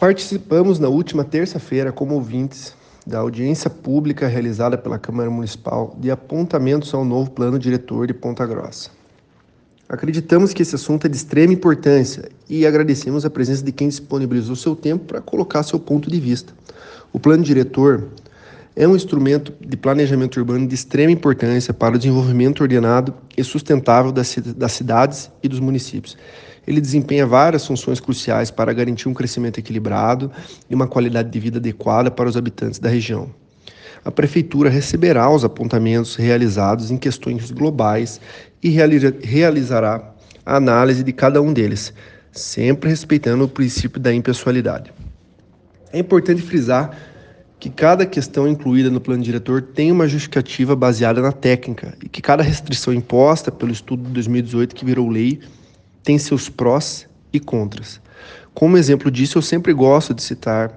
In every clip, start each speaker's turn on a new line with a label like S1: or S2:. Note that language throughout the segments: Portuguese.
S1: Participamos na última terça-feira como ouvintes da audiência pública realizada pela Câmara Municipal de apontamentos ao novo plano diretor de Ponta Grossa. Acreditamos que esse assunto é de extrema importância e agradecemos a presença de quem disponibilizou seu tempo para colocar seu ponto de vista. O plano diretor é um instrumento de planejamento urbano de extrema importância para o desenvolvimento ordenado e sustentável das, cidades e dos municípios. Ele desempenha várias funções cruciais para garantir um crescimento equilibrado e uma qualidade de vida adequada para os habitantes da região. A Prefeitura receberá os apontamentos realizados em questões globais e realizará a análise de cada um deles, sempre respeitando o princípio da impessoalidade. É importante frisar que cada questão incluída no plano diretor tem uma justificativa baseada na técnica e que cada restrição imposta pelo estudo de 2018 que virou lei tem seus prós e contras. Como exemplo disso, eu sempre gosto de citar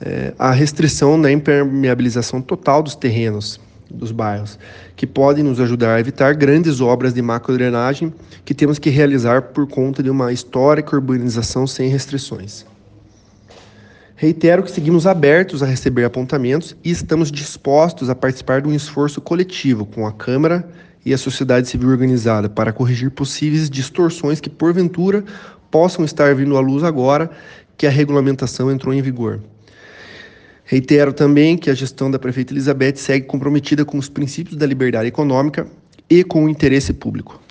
S1: é, a restrição na impermeabilização total dos terrenos dos bairros, que podem nos ajudar a evitar grandes obras de macrodrenagem que temos que realizar por conta de uma histórica urbanização sem restrições. Reitero que seguimos abertos a receber apontamentos e estamos dispostos a participar de um esforço coletivo com a Câmara e a sociedade civil organizada para corrigir possíveis distorções que, porventura, possam estar vindo à luz agora que a regulamentação entrou em vigor. Reitero também que a gestão da prefeita Elizabeth segue comprometida com os princípios da liberdade econômica e com o interesse público.